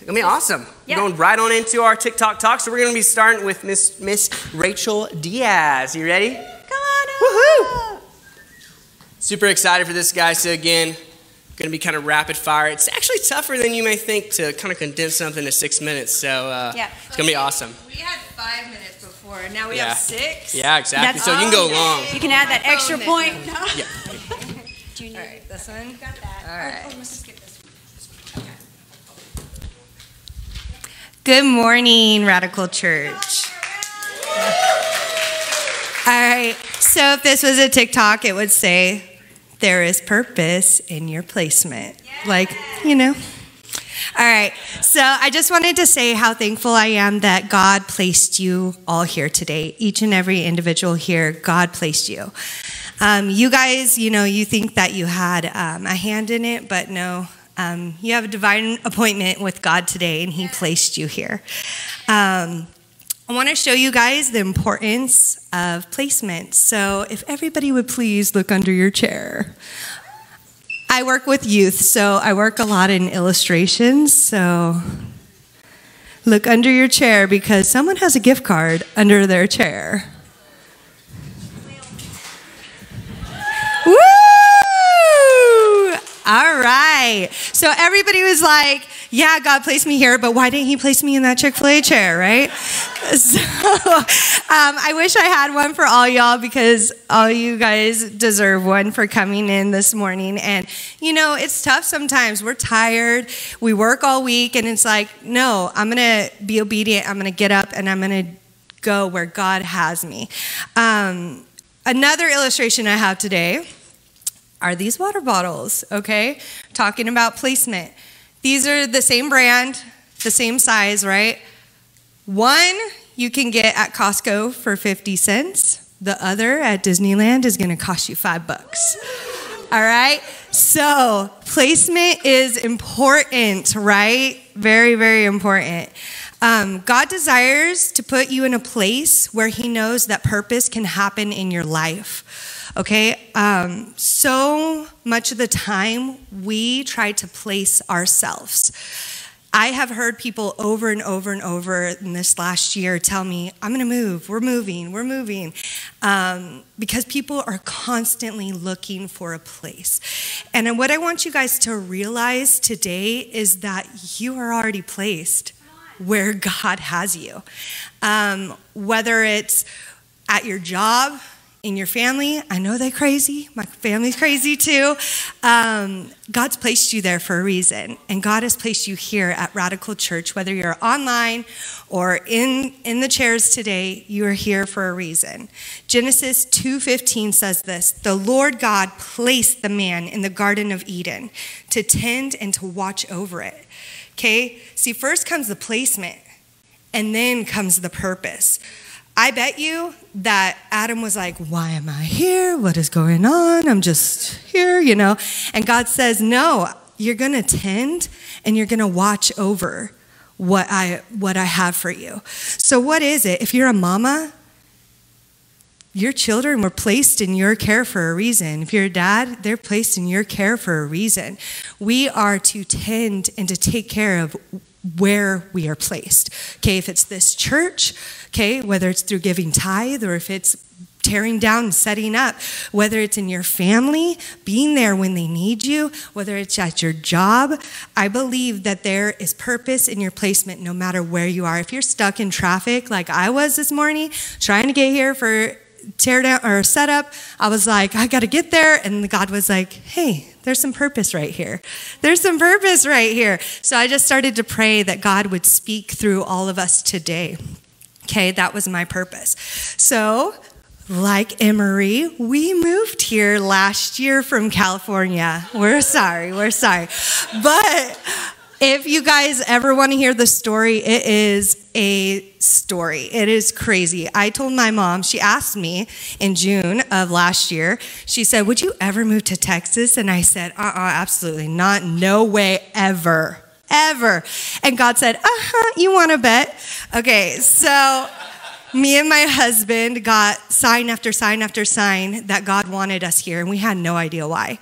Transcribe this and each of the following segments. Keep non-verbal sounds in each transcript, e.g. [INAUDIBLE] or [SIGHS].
It's gonna be awesome. Yeah. We're going right on into our TikTok talk. So we're gonna be starting with Miss Miss Rachel Diaz. You ready? Come on Woohoo! Super excited for this, guys. So again, gonna be kind of rapid fire. It's actually tougher than you may think to kind of condense something to six minutes. So uh, Yeah. it's gonna be awesome. We had five minutes before. Now we Yeah. have six. Yeah, exactly. That's- so you can go Okay. long. You can add that extra phone point. Yeah. Do you need All right, this one. got that? All right. Oh, let's just get this one. Good morning, Radical Church. All right, so if this was a TikTok, it would say, There is purpose in your placement. Like, you know. All right, so I just wanted to say how thankful I am that God placed you all here today. Each and every individual here, God placed you. Um, you guys, you know, you think that you had um, a hand in it, but no. Um, you have a divine appointment with God today, and He placed you here. Um, I want to show you guys the importance of placement. So, if everybody would please look under your chair. I work with youth, so I work a lot in illustrations. So, look under your chair because someone has a gift card under their chair. Woo! All right. So everybody was like, yeah, God placed me here, but why didn't He place me in that Chick fil A chair, right? [LAUGHS] So um, I wish I had one for all y'all because all you guys deserve one for coming in this morning. And, you know, it's tough sometimes. We're tired. We work all week, and it's like, no, I'm going to be obedient. I'm going to get up and I'm going to go where God has me. Um, another illustration I have today are these water bottles, okay? Talking about placement. These are the same brand, the same size, right? One you can get at Costco for 50 cents. The other at Disneyland is going to cost you 5 bucks. All right? So, placement is important, right? Very, very important. Um, God desires to put you in a place where He knows that purpose can happen in your life. Okay? Um, so much of the time, we try to place ourselves. I have heard people over and over and over in this last year tell me, I'm to move, we're moving, we're moving. Um, because people are constantly looking for a place. And what I want you guys to realize today is that you are already placed where God has you. Um, whether it's at your job, in your family, I know they're crazy. My family's crazy too. Um, God's placed you there for a reason, and God has placed you here at Radical Church. Whether you're online or in in the chairs today, you are here for a reason. Genesis 2:15 says this: "The Lord God placed the man in the Garden of Eden to tend and to watch over it." Okay, see, first comes the placement, and then comes the purpose. I bet you that Adam was like, Why am I here? What is going on? I'm just here, you know? And God says, No, you're going to tend and you're going to watch over what I, what I have for you. So, what is it? If you're a mama, your children were placed in your care for a reason. If you're a dad, they're placed in your care for a reason. We are to tend and to take care of where we are placed. Okay, if it's this church, okay, whether it's through giving tithe or if it's tearing down setting up, whether it's in your family, being there when they need you, whether it's at your job, I believe that there is purpose in your placement no matter where you are. If you're stuck in traffic like I was this morning, trying to get here for tear down or set up, I was like, I got to get there. And God was like, hey, there's some purpose right here. There's some purpose right here. So I just started to pray that God would speak through all of us today. Okay, that was my purpose. So, like Emery, we moved here last year from California. We're sorry, we're sorry. But if you guys ever want to hear the story, it is a story. It is crazy. I told my mom, she asked me in June of last year, she said, Would you ever move to Texas? And I said, Uh uh absolutely not. No way ever. Ever. And God said, Uh huh, you want to bet? Okay, so me and my husband got sign after sign after sign that God wanted us here, and we had no idea why.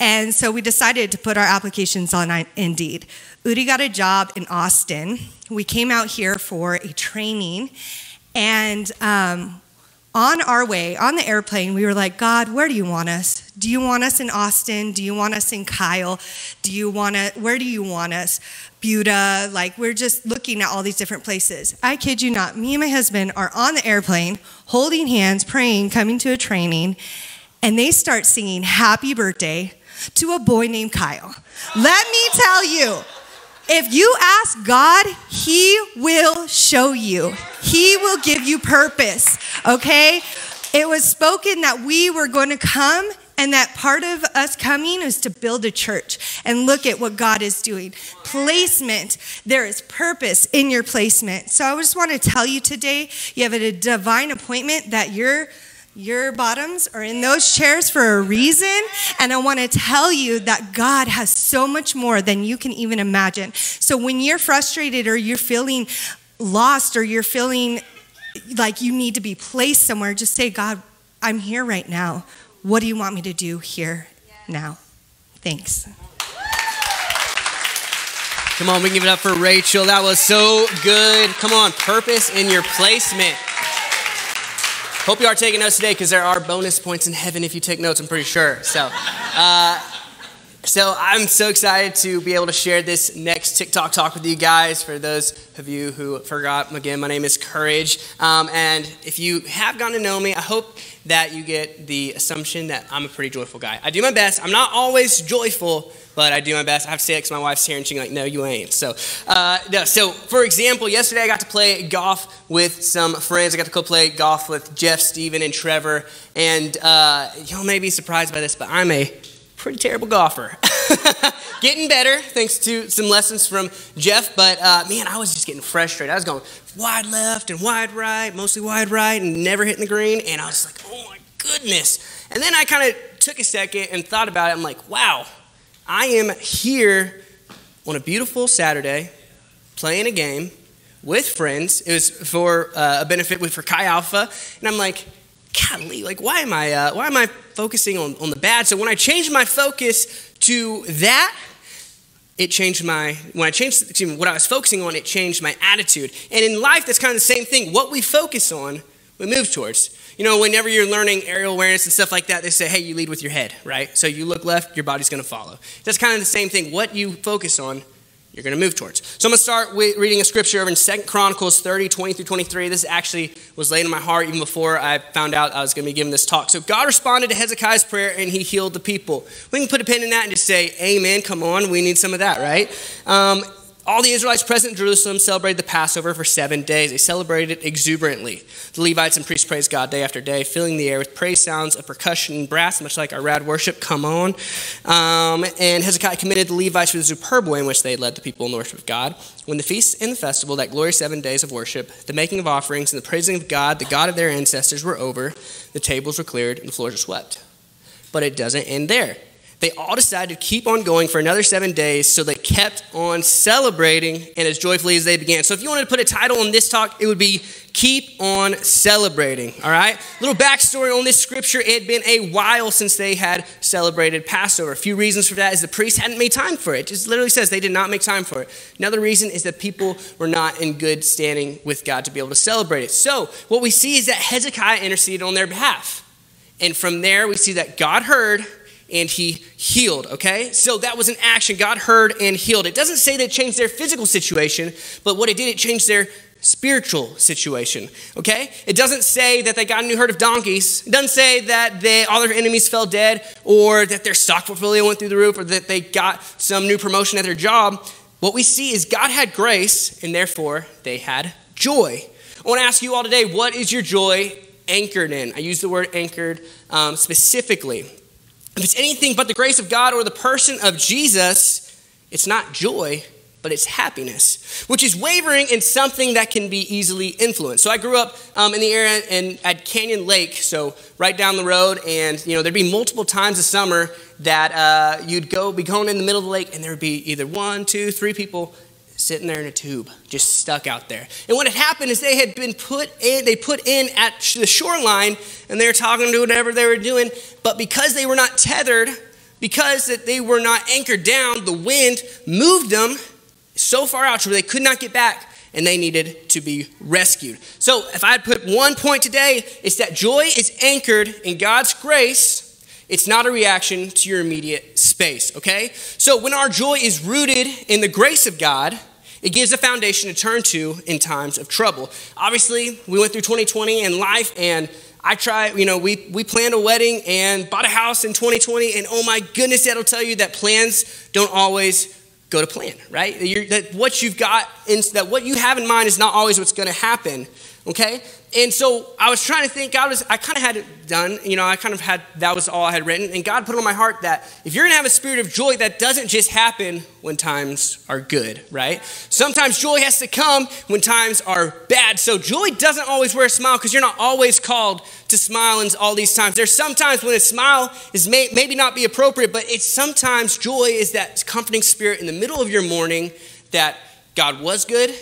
And so we decided to put our applications on Indeed. Udi got a job in Austin. We came out here for a training, and um, on our way, on the airplane, we were like, God, where do you want us? Do you want us in Austin? Do you want us in Kyle? Do you want to, where do you want us? Buda, like we're just looking at all these different places. I kid you not, me and my husband are on the airplane, holding hands, praying, coming to a training, and they start singing happy birthday to a boy named Kyle. Let me tell you, if you ask God, He will show you. He will give you purpose, okay? It was spoken that we were going to come and that part of us coming is to build a church and look at what God is doing. Placement, there is purpose in your placement. So I just want to tell you today you have a divine appointment that your your bottoms are in those chairs for a reason. And I want to tell you that God has so much more than you can even imagine. So when you're frustrated or you're feeling lost or you're feeling like you need to be placed somewhere, just say, God, I'm here right now. What do you want me to do here now? Thanks. Come on, we can give it up for Rachel. That was so good. Come on, purpose in your placement. Hope you are taking notes today because there are bonus points in heaven if you take notes, I'm pretty sure. So, uh, so I'm so excited to be able to share this next TikTok talk with you guys. For those of you who forgot, again, my name is Courage. Um, and if you have gotten to know me, I hope that you get the assumption that I'm a pretty joyful guy. I do my best. I'm not always joyful, but I do my best. I have because my wife's here and she's like, no, you ain't. So, uh, no. so for example, yesterday I got to play golf with some friends. I got to go play golf with Jeff, Steven, and Trevor. And uh, y'all may be surprised by this, but I'm a pretty terrible golfer. [LAUGHS] getting better thanks to some lessons from Jeff, but uh, man, I was just getting frustrated. I was going wide left and wide right, mostly wide right, and never hitting the green. And I was like, oh my goodness. And then I kind of took a second and thought about it. I'm like, wow, I am here on a beautiful Saturday playing a game with friends. It was for uh, a benefit with for Chi Alpha. And I'm like, golly, like why am I uh, why am I focusing on, on the bad? So when I changed my focus to that, it changed my when I changed excuse me, what I was focusing on, it changed my attitude. And in life, that's kind of the same thing. What we focus on, we move towards. You know, whenever you're learning aerial awareness and stuff like that, they say, hey, you lead with your head, right? So you look left, your body's gonna follow. That's kind of the same thing. What you focus on, you're going to move towards. So I'm going to start with reading a scripture over in Second Chronicles 30, 20 through 23. This actually was laid in my heart even before I found out I was going to be giving this talk. So God responded to Hezekiah's prayer and he healed the people. We can put a pin in that and just say, Amen. Come on, we need some of that, right? Um, all the Israelites present in Jerusalem celebrated the Passover for seven days. They celebrated it exuberantly. The Levites and priests praised God day after day, filling the air with praise sounds of percussion and brass, much like our rad worship. Come on. Um, and Hezekiah committed the Levites with a superb way in which they led the people in the worship of God. When the feast and the festival, that glorious seven days of worship, the making of offerings, and the praising of God, the God of their ancestors, were over, the tables were cleared, and the floors were swept. But it doesn't end there they all decided to keep on going for another seven days, so they kept on celebrating and as joyfully as they began. So, if you wanted to put a title on this talk, it would be Keep on Celebrating. All right? Little backstory on this scripture it had been a while since they had celebrated Passover. A few reasons for that is the priests hadn't made time for it. It just literally says they did not make time for it. Another reason is that people were not in good standing with God to be able to celebrate it. So, what we see is that Hezekiah interceded on their behalf. And from there, we see that God heard and he healed, okay? So that was an action. God heard and healed. It doesn't say that it changed their physical situation, but what it did, it changed their spiritual situation, okay? It doesn't say that they got a new herd of donkeys. It doesn't say that they, all their enemies fell dead or that their stock portfolio went through the roof or that they got some new promotion at their job. What we see is God had grace and therefore they had joy. I want to ask you all today, what is your joy anchored in? I use the word anchored um, specifically. If it's anything but the grace of God or the person of Jesus, it's not joy, but it's happiness, which is wavering in something that can be easily influenced. So I grew up um, in the area in, at Canyon Lake, so right down the road, and you know there'd be multiple times a summer that uh, you'd go be going in the middle of the lake, and there'd be either one, two, three people sitting there in a tube, just stuck out there. And what had happened is they had been put in, they put in at the shoreline and they were talking to whatever they were doing, but because they were not tethered because that they were not anchored down, the wind moved them so far out where they could not get back and they needed to be rescued. So, if I put one point today, it's that joy is anchored in God's grace. It's not a reaction to your immediate space, okay? So, when our joy is rooted in the grace of God, it gives a foundation to turn to in times of trouble. Obviously, we went through 2020 and life, and I tried, you know, we, we planned a wedding and bought a house in 2020, and oh my goodness, that'll tell you that plans don't always go to plan, right? You're, that what you've got, in, that what you have in mind is not always what's going to happen, okay? And so I was trying to think, I was, I kind of had it done, you know, I kind of had, that was all I had written. And God put on my heart that if you're going to have a spirit of joy, that doesn't just happen when times are good, right? Sometimes joy has to come when times are bad. So joy doesn't always wear a smile because you're not always called to smile in all these times. There's sometimes when a smile is may, maybe not be appropriate, but it's sometimes joy is that comforting spirit in the middle of your morning that God was good,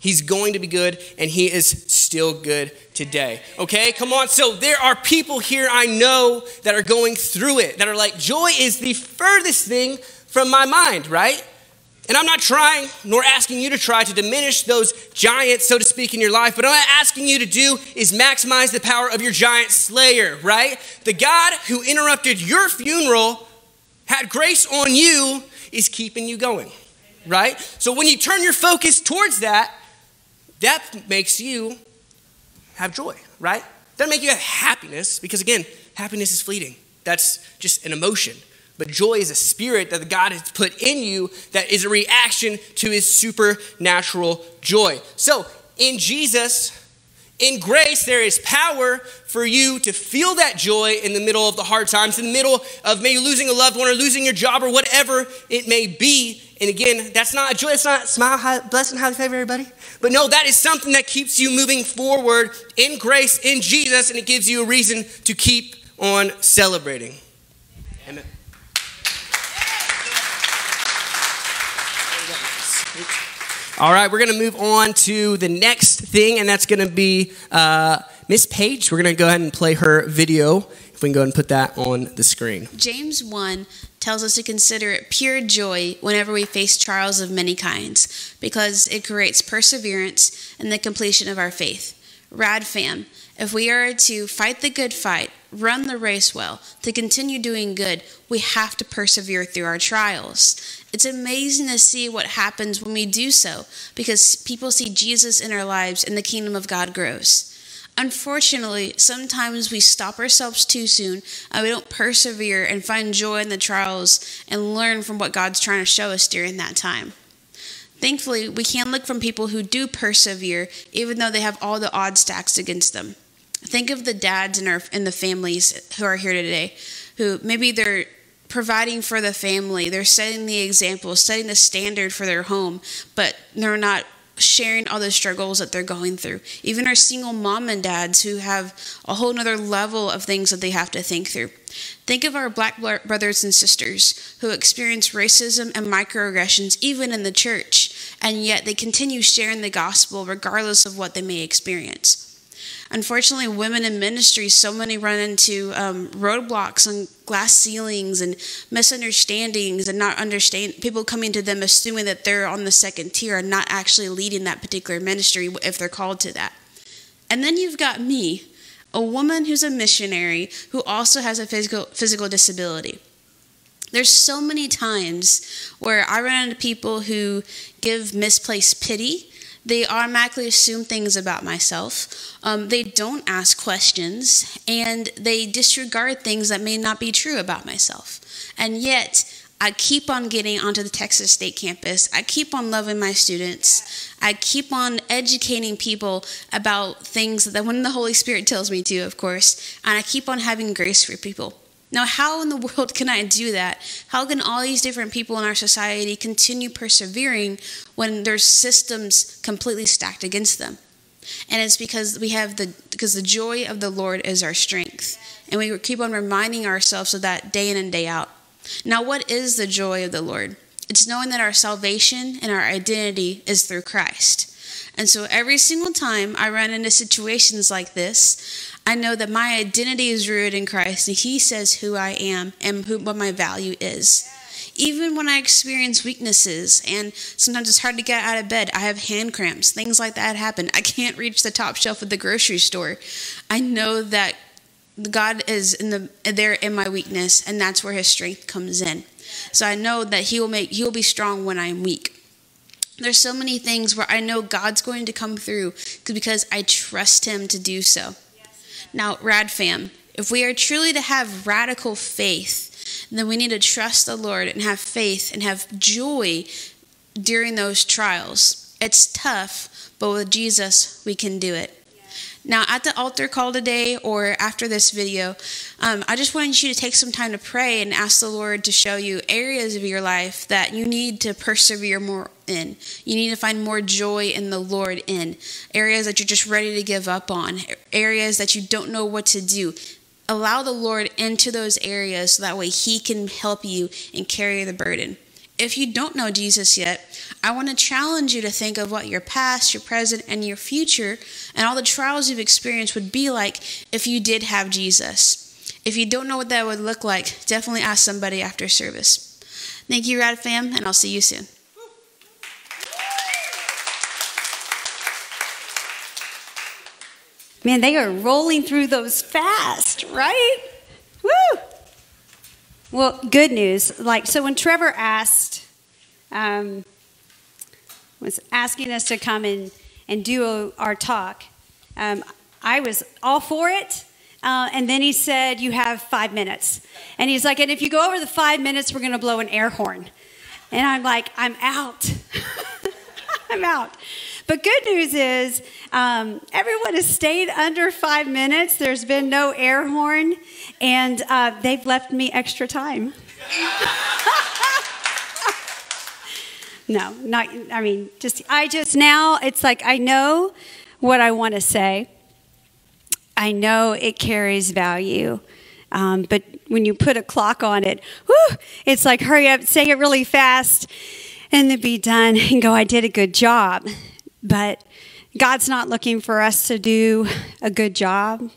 He's going to be good, and He is still good today. Okay, come on. So there are people here I know that are going through it, that are like, joy is the furthest thing from my mind, right? And I'm not trying, nor asking you to try to diminish those giants, so to speak, in your life, but what I'm asking you to do is maximize the power of your giant slayer, right? The God who interrupted your funeral, had grace on you, is keeping you going, right? So when you turn your focus towards that, that makes you have joy, right? Doesn't make you have happiness because, again, happiness is fleeting. That's just an emotion. But joy is a spirit that God has put in you that is a reaction to his supernatural joy. So, in Jesus, in grace, there is power for you to feel that joy in the middle of the hard times, in the middle of maybe losing a loved one or losing your job or whatever it may be. And again, that's not a joy, it's not smile, high, blessed and highly favored, everybody. But no, that is something that keeps you moving forward in grace, in Jesus, and it gives you a reason to keep on celebrating. Amen. All right, we're going to move on to the next thing, and that's going to be uh, Miss Page. We're going to go ahead and play her video. If we can go and put that on the screen. James 1 tells us to consider it pure joy whenever we face trials of many kinds, because it creates perseverance and the completion of our faith. Rad fam, if we are to fight the good fight, run the race well, to continue doing good, we have to persevere through our trials. It's amazing to see what happens when we do so because people see Jesus in our lives and the kingdom of God grows. Unfortunately, sometimes we stop ourselves too soon and we don't persevere and find joy in the trials and learn from what God's trying to show us during that time. Thankfully, we can look from people who do persevere even though they have all the odds stacked against them. Think of the dads in our in the families who are here today who maybe they're providing for the family. They're setting the example, setting the standard for their home, but they're not sharing all the struggles that they're going through. Even our single mom and dads who have a whole nother level of things that they have to think through. Think of our black brothers and sisters who experience racism and microaggressions even in the church, and yet they continue sharing the gospel regardless of what they may experience. Unfortunately, women in ministry, so many run into um, roadblocks and glass ceilings and misunderstandings and not understand people coming to them assuming that they're on the second tier and not actually leading that particular ministry if they're called to that. And then you've got me, a woman who's a missionary who also has a physical physical disability. There's so many times where I run into people who give misplaced pity they automatically assume things about myself. Um, they don't ask questions, and they disregard things that may not be true about myself. And yet, I keep on getting onto the Texas State campus. I keep on loving my students. I keep on educating people about things that when the Holy Spirit tells me to, of course. And I keep on having grace for people. Now, how in the [LAUGHS] world can I do that? How can all these different people in our society continue persevering when there's systems completely stacked against them? And it's because we have the because the joy of the Lord is our strength. And we keep on reminding ourselves of that day in and day out. Now, what is the joy of the Lord? It's knowing that our salvation and our identity is through Christ. And so every single time I run into situations like this, I know that my identity is rooted in Christ and He says who I am and who, what my value is. Even when I experience weaknesses and sometimes it's hard to get out of bed, I have hand cramps, things like that happen. I can't reach the top shelf of the grocery store. I know that God is in the there in my weakness, and that's where His strength comes in. So I know that He will make He will be strong when I'm weak. There's so many things where I know God's going to come through because I trust Him to do so. Now, Rad Fam, if we are truly to have radical faith, then we need to trust the Lord and have faith and have joy during those trials. It's tough, but with Jesus, we can do it. Now, at the altar call today or after this video, um, I just wanted you to take some time to pray and ask the Lord to show you areas of your life that you need to persevere more in. You need to find more joy in the Lord in. Areas that you're just ready to give up on, areas that you don't know what to do. Allow the Lord into those areas so that way He can help you and carry the burden if you don't know Jesus yet, I want to challenge you to think of what your past, your present, and your future, and all the trials you've experienced would be like if you did have Jesus. If you don't know what that would look like, definitely ask somebody after service. Thank you, Rad Fam, and I'll see you soon. Man, they are rolling through those fast, right? Woo! Well, good news. Like, so when Trevor asked, um, was asking us to come and, and do our talk, um, I was all for it. Uh, and then he said, You have five minutes. And he's like, And if you go over the five minutes, we're going to blow an air horn. And I'm like, I'm out. [LAUGHS] I'm out. But good news is um, everyone has stayed under five minutes. There's been no air horn, and uh, they've left me extra time. [LAUGHS] no, not. I mean, just I just now. It's like I know what I want to say. I know it carries value. Um, but when you put a clock on it, whew, it's like hurry up, say it really fast, and then be done and go, I did a good job. But God's not looking for us to do a good job.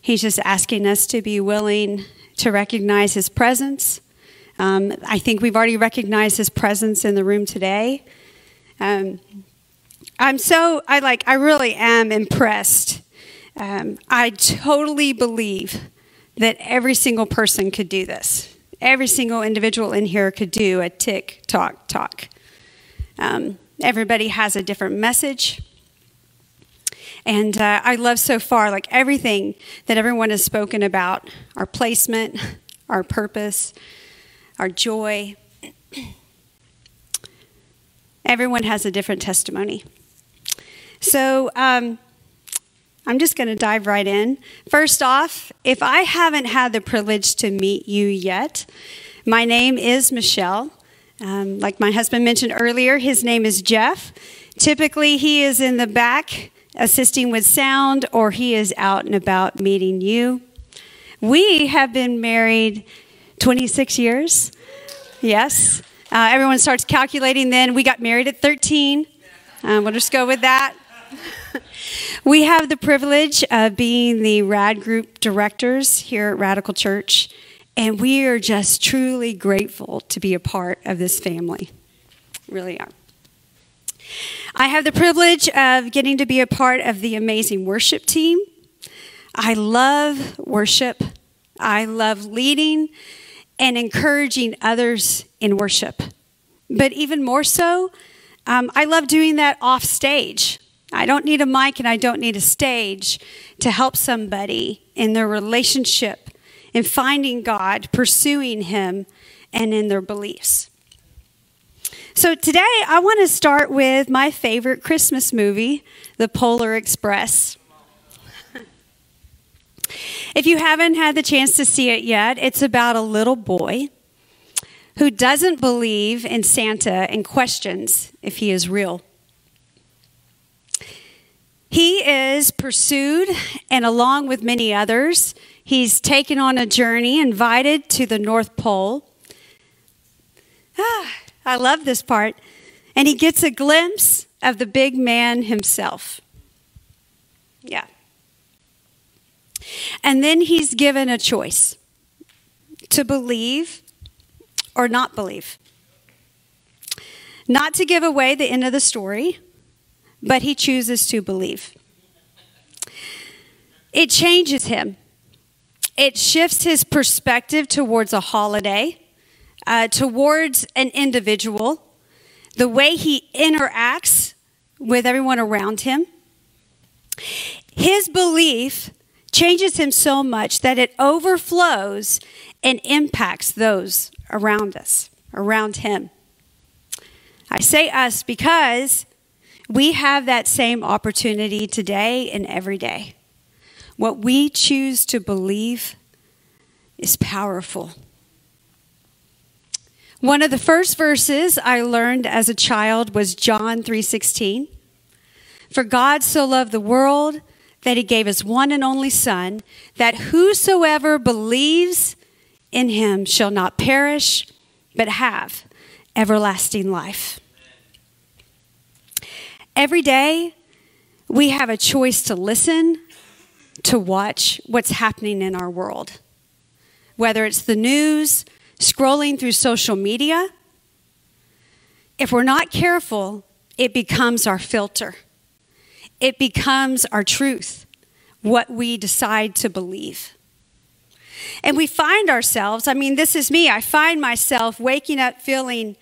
He's just asking us to be willing to recognize His presence. Um, I think we've already recognized His presence in the room today. Um, I'm so, I like, I really am impressed. Um, I totally believe that every single person could do this. Every single individual in here could do a tick, talk, talk. Um, Everybody has a different message. And uh, I love so far, like everything that everyone has spoken about our placement, our purpose, our joy. Everyone has a different testimony. So um, I'm just going to dive right in. First off, if I haven't had the privilege to meet you yet, my name is Michelle. Um, like my husband mentioned earlier, his name is Jeff. Typically, he is in the back assisting with sound, or he is out and about meeting you. We have been married 26 years. Yes. Uh, everyone starts calculating then. We got married at 13. Um, we'll just go with that. [LAUGHS] we have the privilege of being the RAD group directors here at Radical Church. And we are just truly grateful to be a part of this family. Really are. I have the privilege of getting to be a part of the amazing worship team. I love worship. I love leading and encouraging others in worship. But even more so, um, I love doing that off stage. I don't need a mic and I don't need a stage to help somebody in their relationship in finding God, pursuing Him, and in their beliefs. So today I want to start with my favorite Christmas movie, The Polar Express. [LAUGHS] if you haven't had the chance to see it yet, it's about a little boy who doesn't believe in Santa and questions if he is real. He is pursued, and along with many others, He's taken on a journey, invited to the North Pole. Ah, I love this part. And he gets a glimpse of the big man himself. Yeah. And then he's given a choice to believe or not believe. Not to give away the end of the story, but he chooses to believe. It changes him. It shifts his perspective towards a holiday, uh, towards an individual, the way he interacts with everyone around him. His belief changes him so much that it overflows and impacts those around us, around him. I say us because we have that same opportunity today and every day. What we choose to believe is powerful. One of the first verses I learned as a child was John 3:16. For God so loved the world that he gave his one and only son that whosoever believes in him shall not perish but have everlasting life. Every day we have a choice to listen, to watch what's happening in our world. Whether it's the news, scrolling through social media, if we're not careful, it becomes our filter. It becomes our truth, what we decide to believe. And we find ourselves, I mean, this is me, I find myself waking up feeling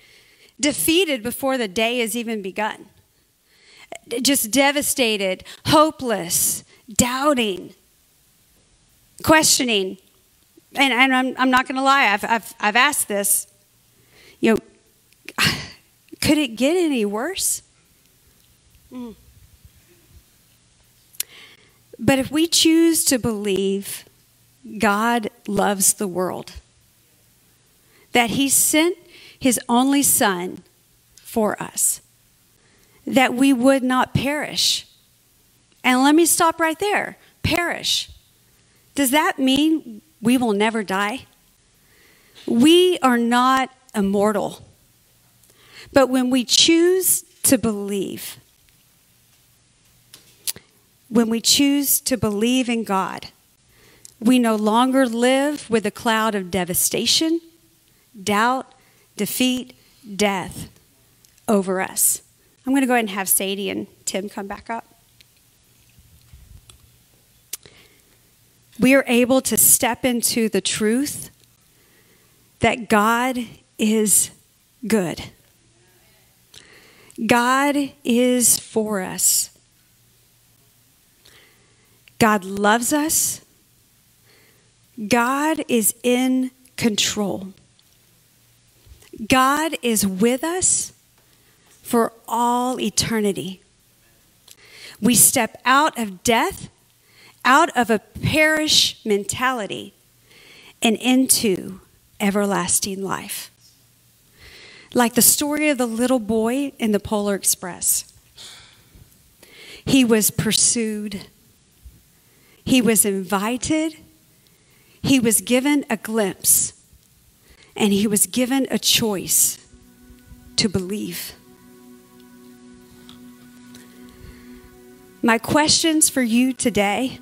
defeated before the day has even begun. Just devastated, hopeless, doubting, questioning. And, and I'm, I'm not going to lie, I've, I've, I've asked this. You know, [SIGHS] could it get any worse? Mm. But if we choose to believe God loves the world, that He sent His only Son for us, that we would not perish. And let me stop right there perish. Does that mean we will never die? We are not immortal. But when we choose to believe, when we choose to believe in God, we no longer live with a cloud of devastation, doubt, defeat, death over us. I'm going to go ahead and have Sadie and Tim come back up. We are able to step into the truth that God is good. God is for us. God loves us. God is in control. God is with us for all eternity. We step out of death, out of a perish mentality, and into everlasting life. Like the story of the little boy in the Polar Express. He was pursued, he was invited he was given a glimpse and he was given a choice to believe. My questions for you today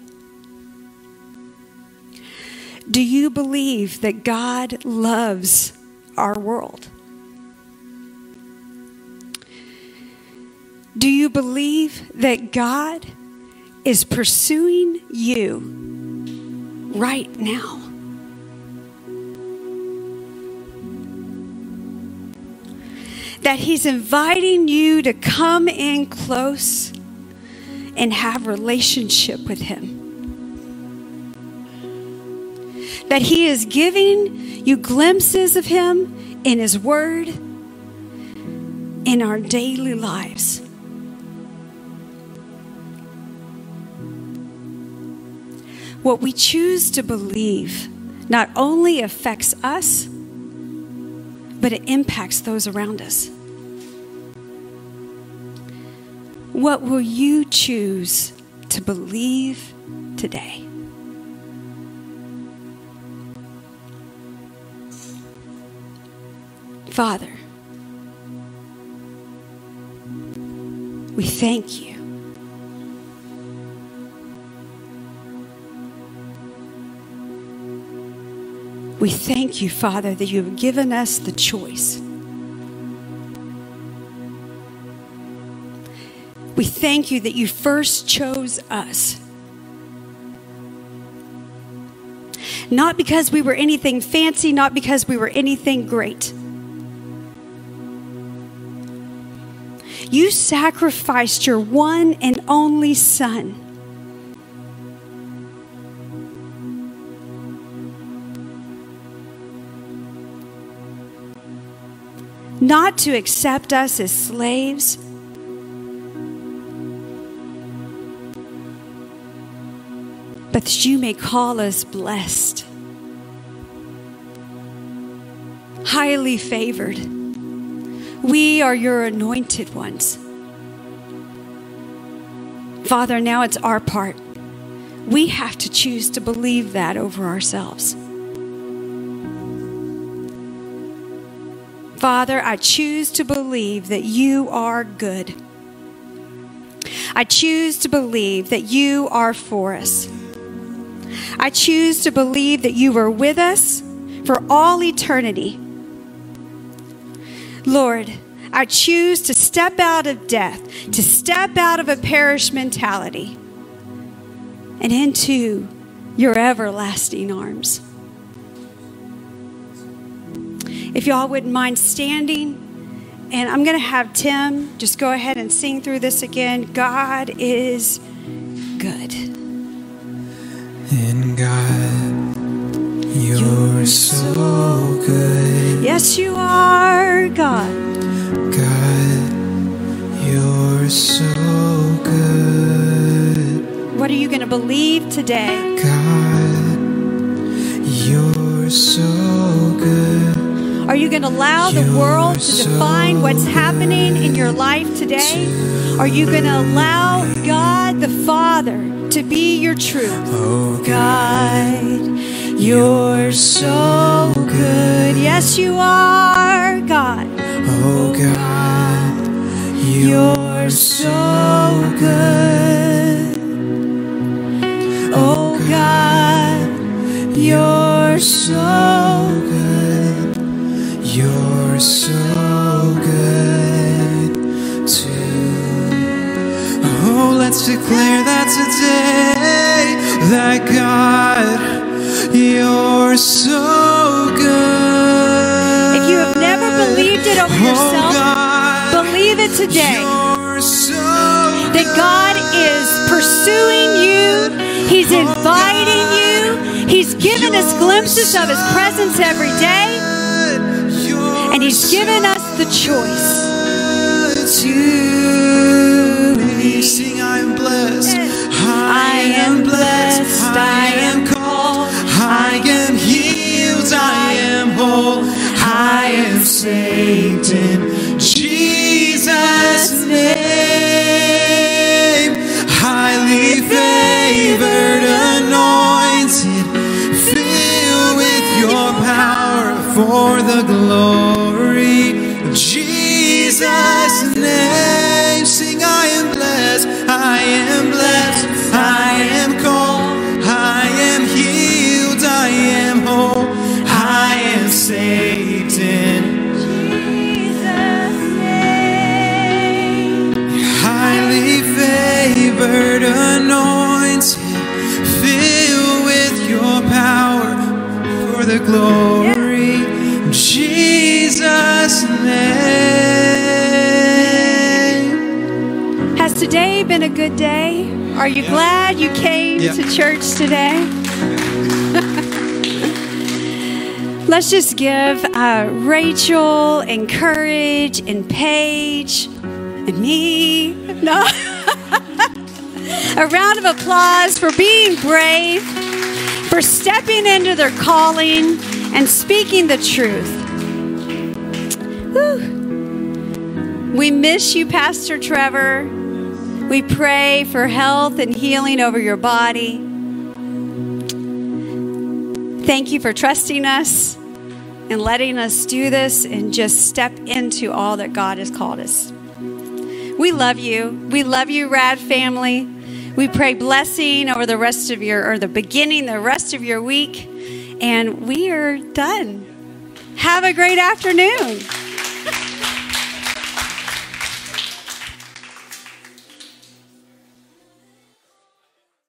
Do you believe that God loves our world? Do you believe that God is pursuing you? right now. That He's inviting you to come in close and have relationship with Him. That He is giving you glimpses of Him in His Word in our daily lives. What we choose to believe not only affects us, but it impacts those around us. What will you choose to believe today? Father, We thank you. We thank you, Father, that you have given us the choice. We thank you that you first chose us. Not because we were anything fancy, not because we were anything great. You sacrificed your one and only Son. Not to accept us as slaves but that you may call us blessed, highly favored. We are your anointed ones. Father, now it's our part. We have to choose to believe that over ourselves. Father, I choose to believe that you are good. I choose to believe that you are for us. I choose to believe that you were with us for all eternity. Lord, I choose to step out of death, to step out of a perish mentality, and into your everlasting arms. If y'all wouldn't mind standing, and I'm going to have Tim just go ahead and sing through this again. God is good. In God, you're so good. Yes, you are, God. God, you're so good. What are you going to believe today? God, you're so good. Are you going to allow the world to define what's happening in your life today? Are you going to allow God the Father to be your truth? Oh God, you're so good. Yes, you are, God. Oh God, you're so good. Oh God, You're so good. You're so good too. Oh, let's declare that today that God, you're so good. if you have never believed it over oh, yourself, God, believe it today. So that God is pursuing you. He's oh, inviting you. He's given us glimpses of His presence every day, and He's given us the choice. to me. Sing, I am blessed. I am blessed. I am I am saved in Jesus' name. Highly favored, anointed, filled with your power for the glory of Jesus' anointed, filled with your power for the glory of Jesus' name. Has today been a good day? Are you glad you came Yeah. to church today? [LAUGHS] Let's just give uh, Rachel and Courage and Paige and me [LAUGHS] no. A round of applause for being brave, for stepping into their calling and speaking the truth. Whew. We miss you, Pastor Trevor. We pray for health and healing over your body. Thank you for trusting us and letting us do this and just step into all that God has called us. We love you. We love you, Rad family. We pray blessing over the rest of your, or the beginning, the rest of your week. And we are done. Have a great afternoon.